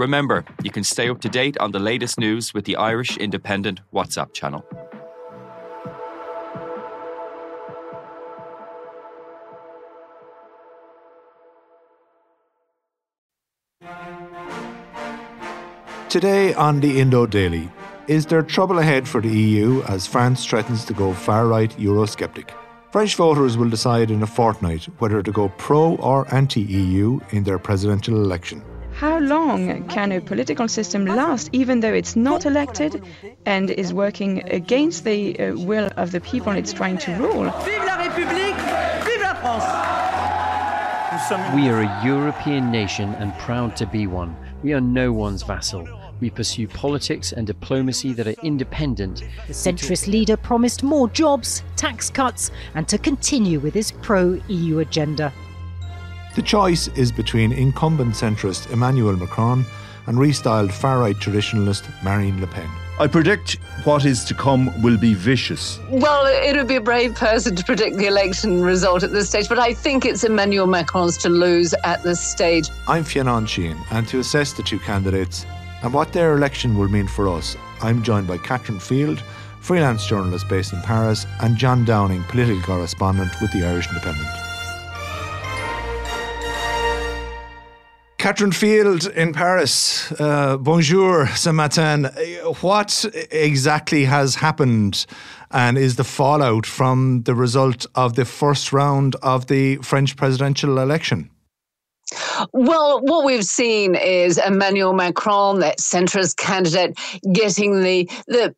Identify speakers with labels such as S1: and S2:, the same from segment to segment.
S1: Remember, you can stay up to date on the latest news with the Irish Independent WhatsApp channel.
S2: Today on the Indo Daily, is there trouble ahead for the EU as France threatens to go far right Eurosceptic? French voters will decide in a fortnight whether to go pro or anti EU in their presidential election.
S3: How long can a political system last even though it's not elected and is working against the uh, will of the people it's trying to rule?
S4: Vive la République! Vive la France!
S5: We are a European nation and proud to be one. We are no one's vassal. We pursue politics and diplomacy that are independent.
S6: The centrist leader promised more jobs, tax cuts, and to continue with his pro EU agenda.
S2: The choice is between incumbent centrist Emmanuel Macron and restyled far right traditionalist Marine Le Pen.
S7: I predict what is to come will be vicious.
S8: Well, it would be a brave person to predict the election result at this stage, but I think it's Emmanuel Macron's to lose at this stage.
S2: I'm Fionnán Sheahan, and to assess the two candidates and what their election will mean for us, I'm joined by Catherine Field, freelance journalist based in Paris, and John Downing, political correspondent with the Irish Independent. Catherine Field in Paris. Uh, bonjour, ce matin. What exactly has happened and is the fallout from the result of the first round of the French presidential election?
S8: Well, what we've seen is Emmanuel Macron, that centrist candidate, getting the the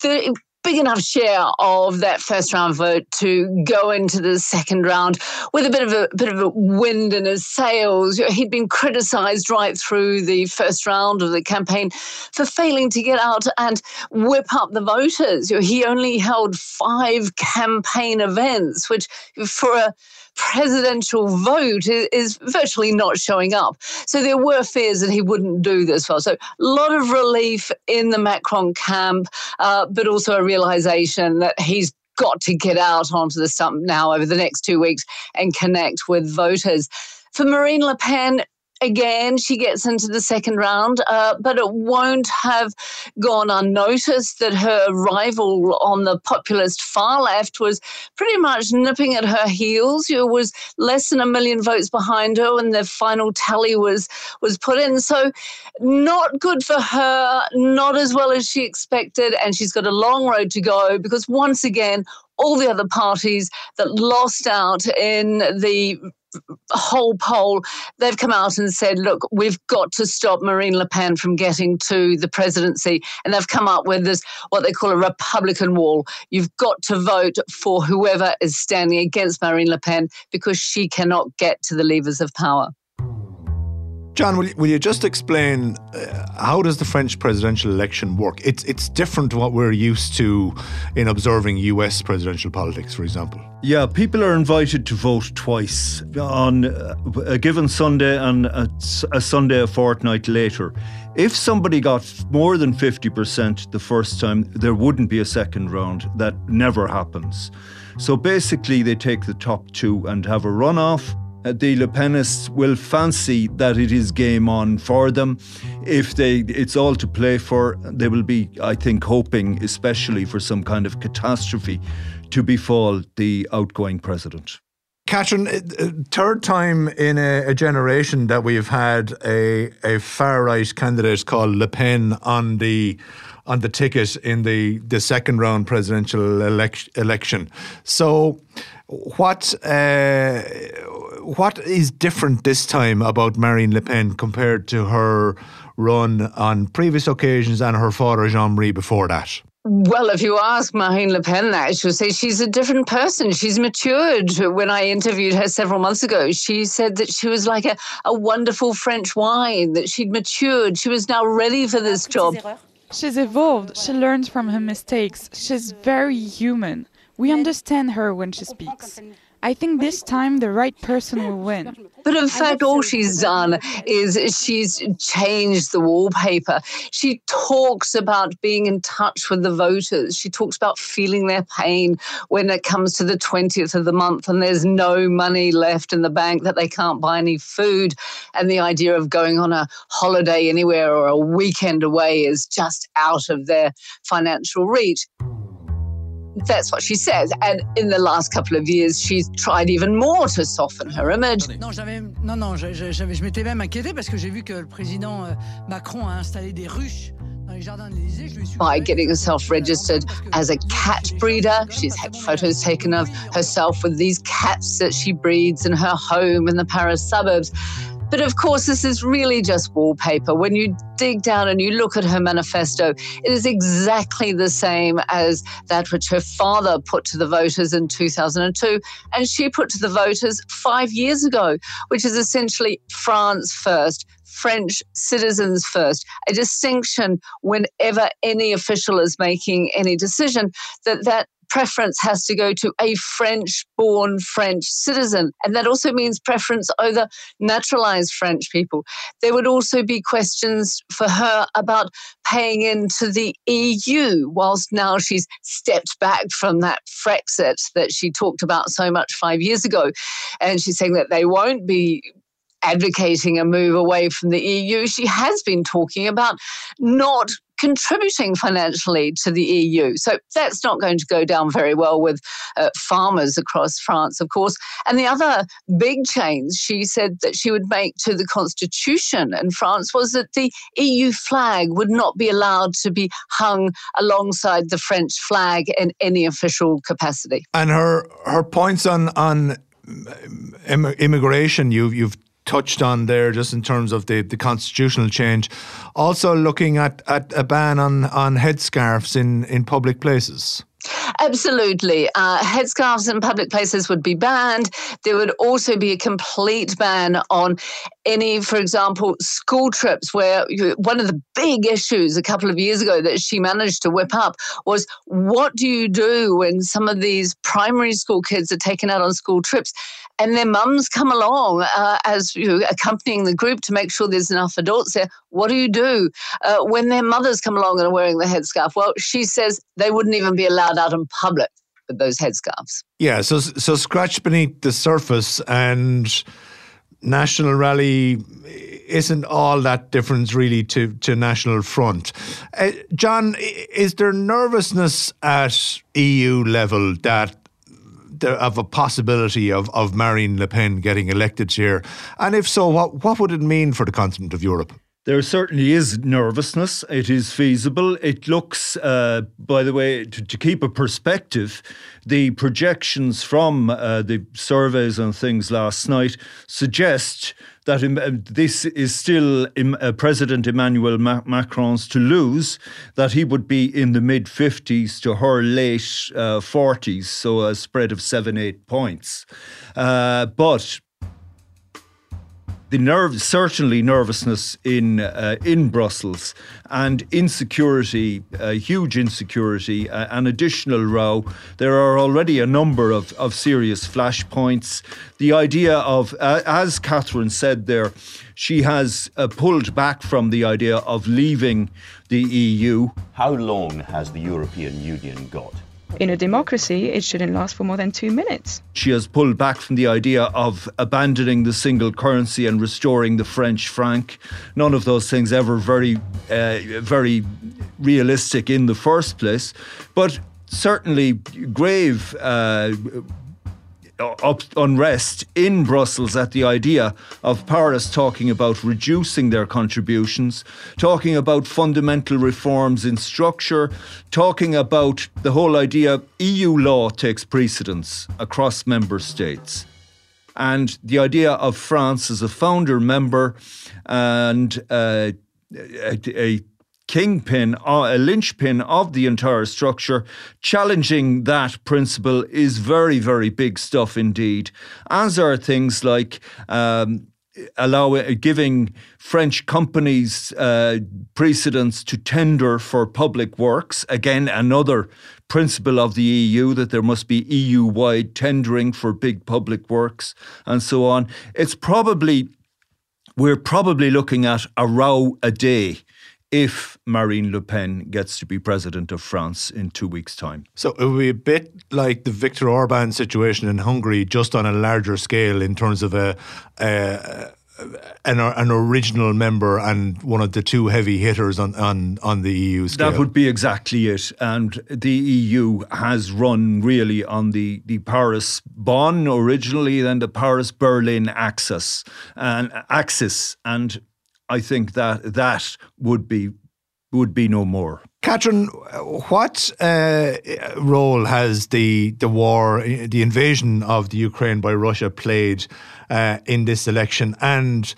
S8: the big enough share of that first round vote to go into the second round with a bit of a bit of a wind in his sails. He'd been criticised right through the first round of the campaign for failing to get out and whip up the voters. He only held five campaign events, which for a presidential vote is, is, virtually not showing up. So there were fears that he wouldn't do this well. So a lot of relief in the Macron camp, uh, but also a realization that he's got to get out onto the stump now over the next two weeks and connect with voters. For Marine Le Pen, again, she gets into the second round, uh, but it won't have gone unnoticed that her rival on the populist far left was pretty much nipping at her heels. It was less than a million votes behind her when the final tally was was put in. So, not good for her, not as well as she expected, and she's got a long road to go because once again, all the other parties that lost out in the whole poll, they've come out and said, look, we've got to stop Marine Le Pen from getting to the presidency. And they've come up with this, what they call a Republican wall. You've got to vote for whoever is standing against Marine Le Pen because she cannot get to the levers of power.
S2: John, will you, will you just explain uh, how does the French presidential election work? It's it's different to what we're used to in observing U.S. presidential politics, for example.
S7: Yeah, people are invited to vote twice on a given Sunday and a, a Sunday a fortnight later. If somebody got more than 50% the first time, there wouldn't be a second round. That never happens. So basically, they take the top two and have a runoff uh, the Le Penists will fancy that it is game on for them. If they, it's all to play for, they will be, I think, hoping especially for some kind of catastrophe to befall the outgoing president.
S2: Catherine, uh, uh, third time in a, a, generation that we've had a, a far right candidate called Le Pen on the on the ticket in the, the second round presidential elect, election. So, what uh, what is different this time about Marine Le Pen compared to her run on previous occasions and her father Jean Marie before that?
S8: Well, if you ask Marine Le Pen that, she'll say she's a different person. She's matured. When I interviewed her several months ago, she said that she was like a, a wonderful French wine, that she'd matured. She was now ready for this job.
S9: She's evolved. She learns from her mistakes. She's very human. We understand her when she speaks. I think this time the right person will win.
S8: But in fact, all she's done is she's changed the wallpaper. She talks about being in touch with the voters. She talks about feeling their pain when it comes to the 20th of the month and there's no money left in the bank, that they can't buy any food. And the idea of going on a holiday anywhere or a weekend away is just out of their financial reach. That's what she says. And in the last couple of years, she's tried even more to soften her image.
S10: Non, j'avais, non, non, j'avais, je m'étais même inquiété parce que j'ai vu que le président euh, Macron a installé des ruches
S8: by getting herself registered as a cat breeder. She's had photos taken of herself with these cats that she breeds in her home in the Paris suburbs. But of course, this is really just wallpaper. When you dig down and you look at her manifesto, it is exactly the same as that which her father put to the voters in 2002 and she put to the voters five years ago, which is essentially France first. French citizens first, a distinction whenever any official is making any decision that that preference has to go to a French born French citizen. And that also means preference over naturalized French people. There would also be questions for her about paying into the EU, whilst now she's stepped back from that Frexit that she talked about so much five years ago. And she's saying that they won't be advocating a move away from the EU. She has been talking about not contributing financially to the EU. So that's not going to go down very well with uh, farmers across France, of course. And the other big change she said that she would make to the constitution in France was that the EU flag would not be allowed to be hung alongside the French flag in any official capacity.
S2: And her her points on on immigration, you you've touched on there, just in terms of the, the constitutional change. Also, looking at, at a ban on, on headscarves in, in public places.
S8: Absolutely. Uh, headscarves in public places would be banned. There would also be a complete ban on any, for example, school trips, where one of the big issues a couple of years ago that she managed to whip up was what do you do when some of these primary school kids are taken out on school trips and their mums come along uh, as you know, accompanying the group to make sure there's enough adults there? What do you do uh, when their mothers come along and are wearing the headscarf? Well, she says they wouldn't even be allowed out in public with those headscarves.
S2: Yeah, so so scratch beneath the surface and National Rally isn't all that different really to, to National Front. Uh, John, is there nervousness at EU level that of a possibility of, of Marine Le Pen getting elected here? And if so, what, what would it mean for the continent of Europe?
S7: There certainly is nervousness. It is feasible. It looks, uh, by the way, to, to, keep a perspective, the projections from uh, the surveys and things last night suggest that uh, this is still uh, President Emmanuel Macron's to lose, that he would be in the mid 50s to her late 40s, uh, so a spread of seven, eight points. Uh, but the nerve, certainly nervousness in uh, in Brussels and insecurity, uh, huge insecurity, uh, an additional row. There are already a number of, of serious flashpoints. The idea of, uh, as Catherine said there, she has uh, pulled back from the idea of leaving the EU.
S11: How long has the European Union got?
S3: In a democracy, it shouldn't last for more than two minutes.
S7: She has pulled back from the idea of abandoning the single currency and restoring the French franc. None of those things ever very, uh, very realistic in the first place. But certainly grave uh, up unrest in Brussels at the idea of Paris talking about reducing their contributions, talking about fundamental reforms in structure, talking about the whole idea EU law takes precedence across member states. And the idea of France as a founder member and uh, a, a kingpin, uh, a linchpin of the entire structure. Challenging that principle is very, very big stuff indeed, as are things like. Um, giving French companies uh, precedence to tender for public works. Again, another principle of the EU that there must be EU wide tendering for big public works and so on. It's probably, we're probably looking at a row a day if Marine Le Pen gets to be president of France in two weeks' time.
S2: So it would be a bit like the Viktor Orban situation in Hungary, just on a larger scale in terms of a, a an, an original member and one of the two heavy hitters on, on, on the EU scale.
S7: That would be exactly it. And the EU has run really on the, the Paris Bonn originally, then the Paris Berlin axis and axis. And I think that that would be would be no more.
S2: Catherine, what uh, role has the the war, the invasion of the Ukraine by Russia, played uh, in this election, and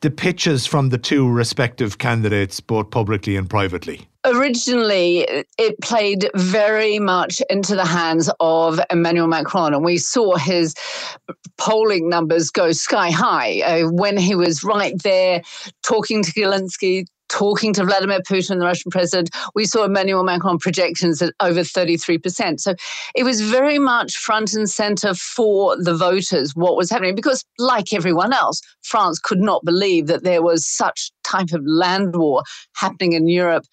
S2: the pitches from the two respective candidates, both publicly and privately?
S8: Originally, it played very much into the hands of Emmanuel Macron, and we saw his polling numbers go sky high uh, when he was right there talking to Zelensky, talking to Vladimir Putin, the Russian president, we saw Emmanuel Macron projections at over 33%. So it was very much front and center for the voters what was happening because, like everyone else, France could not believe that there was such type of land war happening in Europe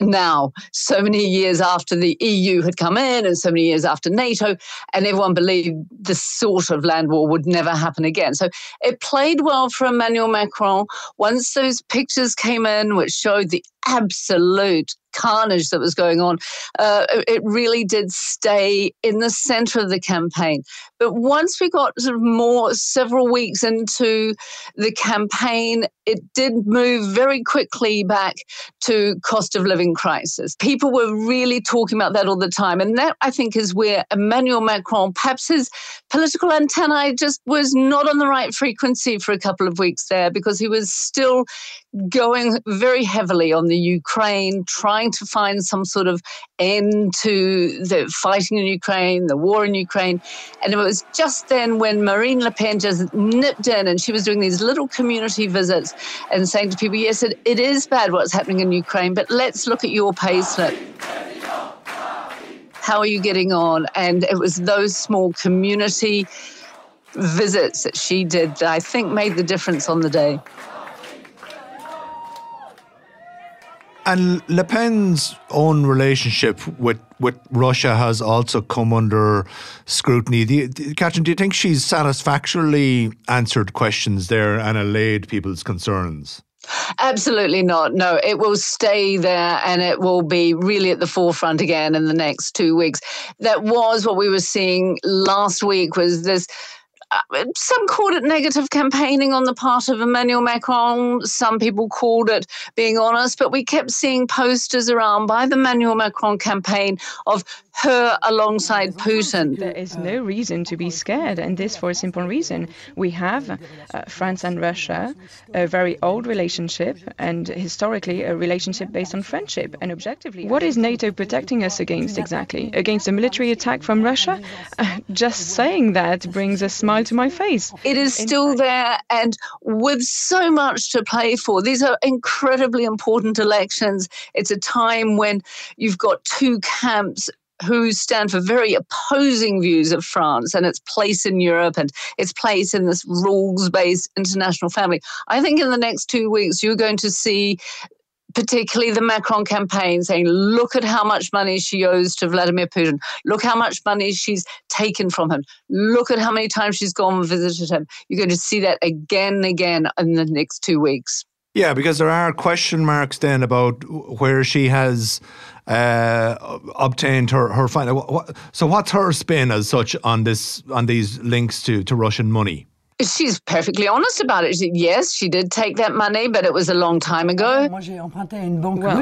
S8: now, so many years after the EU had come in and so many years after NATO, and everyone believed this sort of land war would never happen again. So it played well for Emmanuel Macron. Once those pictures came in, which showed the absolute carnage that was going on, uh, it really did stay in the center of the campaign. But once we got sort of more several weeks into the campaign, it did move very quickly back to cost of living crisis. People were really talking about that all the time. And that, I think, is where Emmanuel Macron, perhaps his political antennae just was not on the right frequency for a couple of weeks there because he was still going very heavily on the Ukraine, trying to find some sort of end to the fighting in Ukraine, the war in Ukraine. And it was just then when Marine Le Pen just nipped in and she was doing these little community visits and saying to people, yes, it, it is bad what's happening in Ukraine, but let's look at your payslip. How are you getting on? And it was those small community visits that she did that I think made the difference on the day.
S2: And Le Pen's own relationship with, with Russia has also come under scrutiny. Catherine, do you think she's satisfactorily answered questions there and allayed people's concerns?
S8: Absolutely not. No, it will stay there and it will be really at the forefront again in the next two weeks. That was what we were seeing last week was this Uh, some called it negative campaigning on the part of Emmanuel Macron. Some people called it being honest, but we kept seeing posters around by the Emmanuel Macron campaign of her alongside Putin.
S3: There is no reason to be scared, and this for a simple reason. We have uh, France and Russia, a very old relationship, and historically a relationship based on friendship and objectively. What is NATO protecting us against exactly? Against a military attack from Russia? Uh, just saying that brings a smile to my face.
S8: It is still there, and with so much to play for. These are incredibly important elections. It's a time when you've got two camps who stand for very opposing views of France and its place in Europe and its place in this rules based international family. I think in the next two weeks, you're going to see particularly the Macron campaign saying, look at how much money she owes to Vladimir Putin. Look how much money she's taken from him. Look at how many times she's gone and visited him. You're going to see that again and again in the next two weeks.
S2: Yeah, because there are question marks then about where she has uh, obtained her her final. So, what's her spin as such on this on these links to to Russian money?
S8: She's perfectly honest about it. She, yes, she did take that money, but it was a long time ago.
S3: Well,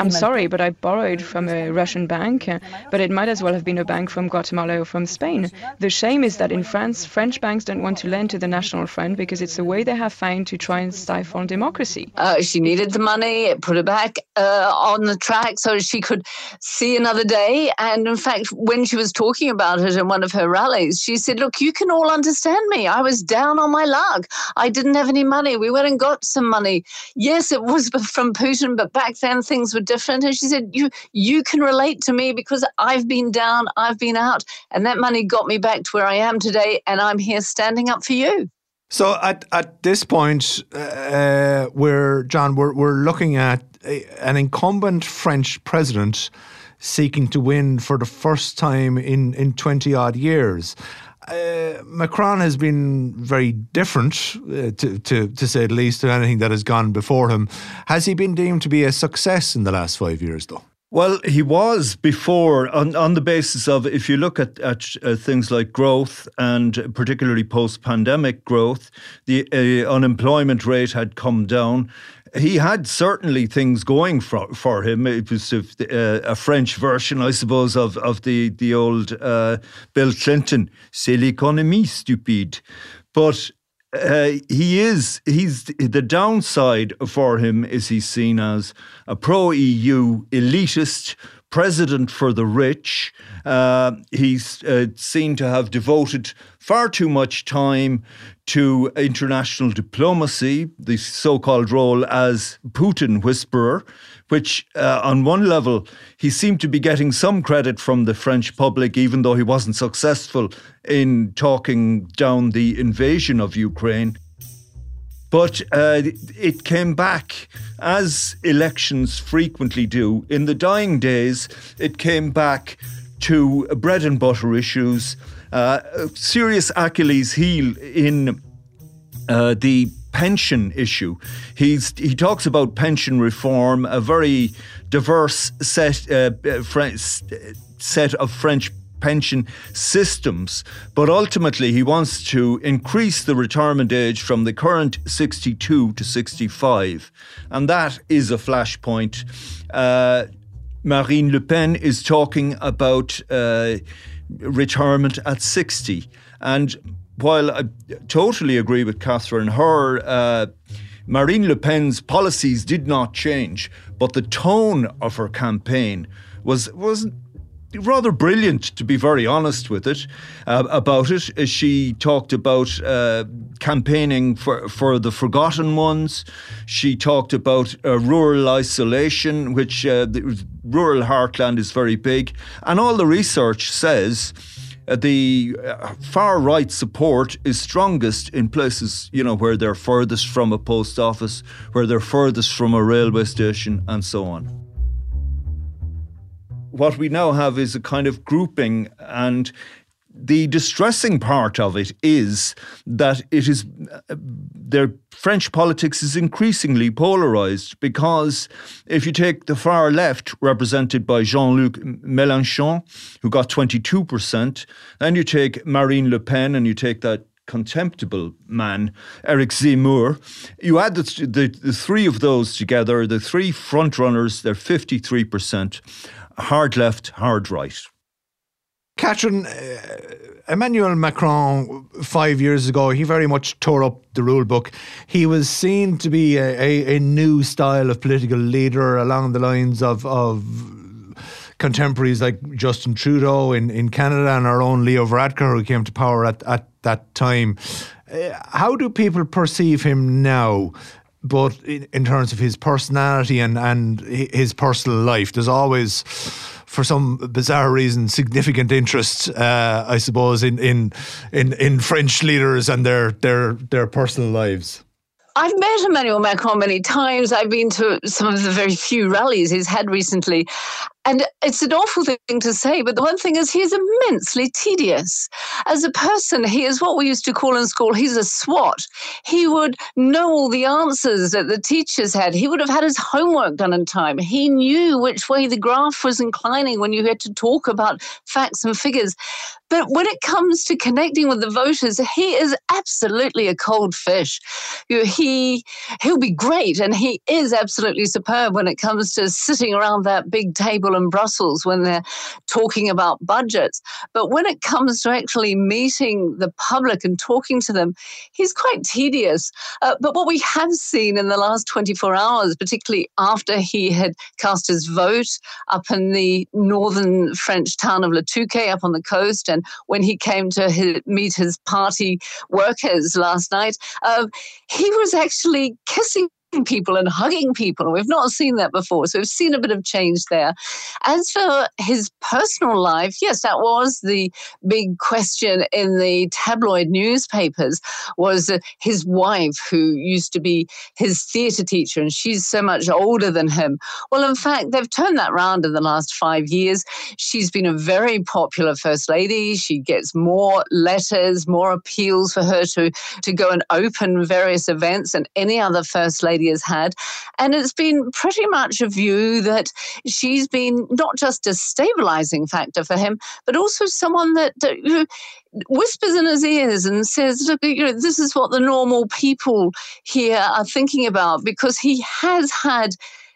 S3: I'm sorry, but I borrowed from a Russian bank, but it might as well have been a bank from Guatemala or from Spain. The shame is that in France, French banks don't want to lend to the National Front because it's a way they have found to try and stifle democracy.
S8: Uh, she needed the money, it put her back uh, on the track so she could see another day. And in fact, when she was talking about it in one of her rallies, she said, Look, you can all understand me. I was down on my luck. I didn't have any money. We went and got some money. Yes, it was from Putin, but back then things were different. And she said, "You you can relate to me because I've been down, I've been out, and that money got me back to where I am today, and I'm here standing up for you."
S2: So at, at this point, uh, we're John, we're we're looking at a, an incumbent French president seeking to win for the first time in in twenty odd years. Uh, Macron has been very different, uh, to, to, to say the least, to anything that has gone before him. Has he been deemed to be a success in the last five years, though?
S7: Well, he was before on, on the basis of if you look at, at uh, things like growth and particularly post pandemic growth, the uh, unemployment rate had come down he had certainly things going for, for him. It was a, uh, a, French version, I suppose, of, of the, the old uh, Bill Clinton, c'est l'économie stupide. But uh, he is he's the downside for him is he's seen as a pro EU elitist president for the rich. Uh, he's uh, seen to have devoted far too much time to international diplomacy, the so called role as Putin whisperer, which, uh, on one level, he seemed to be getting some credit from the French public, even though he wasn't successful in talking down the invasion of Ukraine. But uh, it came back, as elections frequently do. In the dying days, it came back to bread and butter issues. Uh, serious Achilles heel in uh, the pension issue. He's he talks about pension reform, a very diverse set uh, set of French pension systems. But ultimately, he wants to increase the retirement age from the current 62 to 65. And that is a flashpoint. Uh, Marine Le Pen is talking about uh, retirement at 60. And while I totally agree with Catherine, her. Uh, Marine Le Pen's policies did not change, but the tone of her campaign was was rather brilliant, to be very honest with it, uh, about it. She talked about uh, campaigning for, for the forgotten ones. She talked about uh, rural isolation, which uh, the rural heartland is very big. And all the research says uh, the uh, far right support is strongest in places, you know, where they're furthest from a post office, where they're furthest from a railway station, and so on what we now have is a kind of grouping and the distressing part of it is that it is their French politics is increasingly polarized because if you take the far left, represented by Jean-Luc Mélenchon, who got 22%, and you take Marine Le Pen and you take that contemptible man, Eric Zemmour. You add the, the, the, three of those together, the three frontrunners, they're 53% hard left, hard right.
S2: Catherine, uh, Emmanuel Macron, five years ago, he very much tore up the rule book. He was seen to be a, a, a new style of political leader along the lines of, of contemporaries like Justin Trudeau in, in Canada and our own Leo Varadkar, who came to power at, at that time. Uh, how do people perceive him now? But in, in terms of his personality and, and his personal life, there's always for some bizarre reason, significant interest, uh, I suppose, in, in in in French leaders and their their their personal lives.
S8: I've met Emmanuel Macron many times. I've been to some of the very few rallies he's had recently. And it's an awful thing to say, but the one thing is he is immensely tedious. As a person, he is what we used to call in school, he's a swot. He would know all the answers that the teachers had. He would have had his homework done in time. He knew which way the graph was inclining when you had to talk about facts and figures. But when it comes to connecting with the voters, he is absolutely a cold fish. He he'll be great, and he is absolutely superb when it comes to sitting around that big table in Brussels when they're talking about budgets. But when it comes to actually meeting the public and talking to them, he's quite tedious. Uh, but what we have seen in the last 24 hours, particularly after he had cast his vote up in the northern French town of Le Touquet up on the coast and when he came to his, meet his party workers last night, uh, he was actually kissing people and hugging people. We've not seen that before. So we've seen a bit of change there. As for his personal life, yes, that was the big question in the tabloid newspapers was uh, his wife, who used to be his theatre teacher, and she's so much older than him. Well, in fact, they've turned that round in the last five years. She's been a very popular first lady. She gets more letters, more appeals for her to, to go and open various events than any other first lady has had. And it's been pretty much a view that she's been not just a stabilizing factor for him, but also someone that, whispers in his ears and says, Look, you know, this is what the normal people here are thinking about because he has had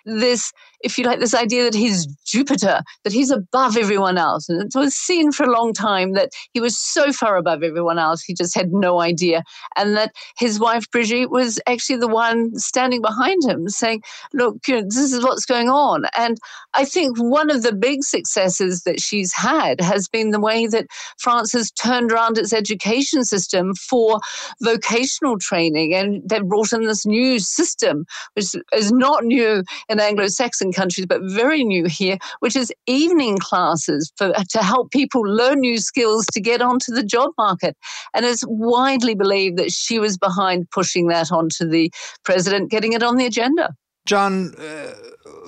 S8: this if you like, this idea that he's Jupiter, that he's above everyone else. And it was seen for a long time that he was so far above everyone else, he just had no idea. And that his wife, Brigitte, was actually the one standing behind him saying, Look, you know, this is what's going on. And I think one of the big successes that she's had has been the way that France has turned around its education system for vocational training. And they've brought in this new system, which is not new in Anglo Saxon countries, but very new here, which is evening classes for, to help people learn new skills to get onto the job market. And it's widely believed that she was behind pushing that onto the president, getting it on the agenda.
S2: John, uh,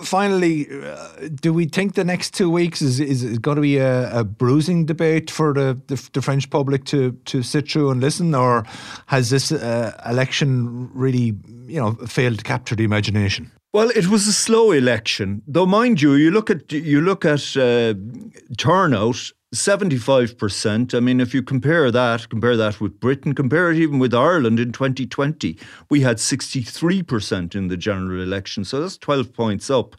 S2: finally, uh, do we think the next two weeks is, is, is going to be a, a bruising debate for the, the, the, French public to, to sit through and listen, or has this uh, election really, you know, failed to capture the imagination?
S7: Well, it was a slow election, though, mind you, you look at you look at uh, turnout. 75%. I mean, if you compare that, compare that with Britain, compare it even with Ireland in 2020, we had 63% in the general election. So that's 12 points up.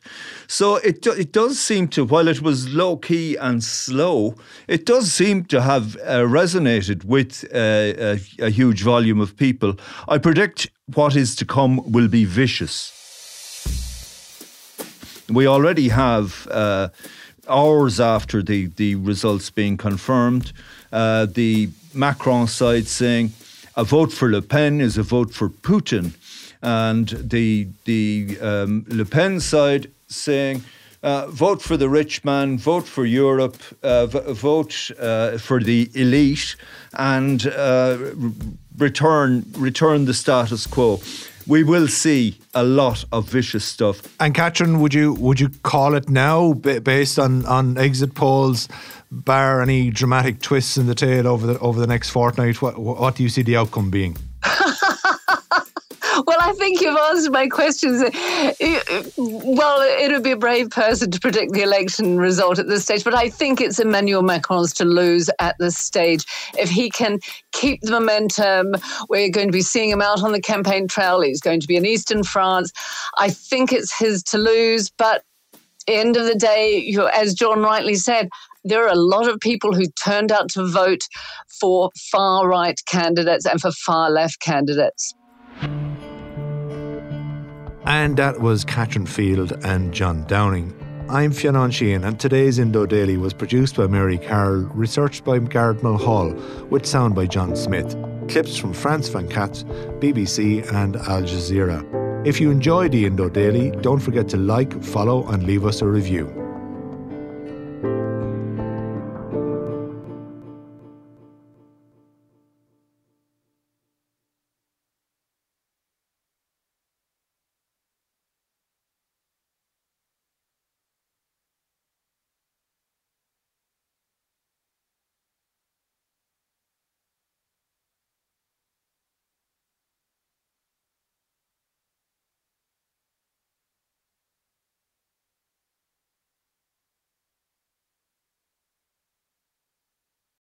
S7: So it, it does seem to, while it was low key and slow, it does seem to have uh, resonated with uh, a, a huge volume of people. I predict what is to come will be vicious. We already have. Uh, hours after the, the results being confirmed, uh, the Macron side saying a vote for Le Pen is a vote for Putin, and the the um, Le Pen side saying. Uh, vote for the rich man, vote for Europe, uh, v- vote uh, for the elite, and uh, return return the status quo we will see a lot of vicious stuff.
S2: And Catherine, would you would you call it now based on on exit polls? Bar any dramatic twists in the tale over the over the next fortnight, what what do you see the outcome being?
S8: I think you've answered my questions. Uh, well, it would be a brave person to predict the election result at this stage, but I think it's Emmanuel Macron's to lose at this stage. If he can keep the momentum, we're going to be seeing him out on the campaign trail. He's going to be in eastern France. I think it's his to lose, but end of the day, as John rightly said, there are a lot of people who turned out to vote for far right candidates and for far left candidates.
S2: And that was Catherine Field and John Downing. I'm Fionn Sheahan, and today's Indo Daily was produced by Mary Carroll, researched by Garrett Mulhall, with sound by John Smith. Clips from France 24, BBC, and Al Jazeera. If you enjoyed the Indo Daily, don't forget to like, follow, and leave us a review.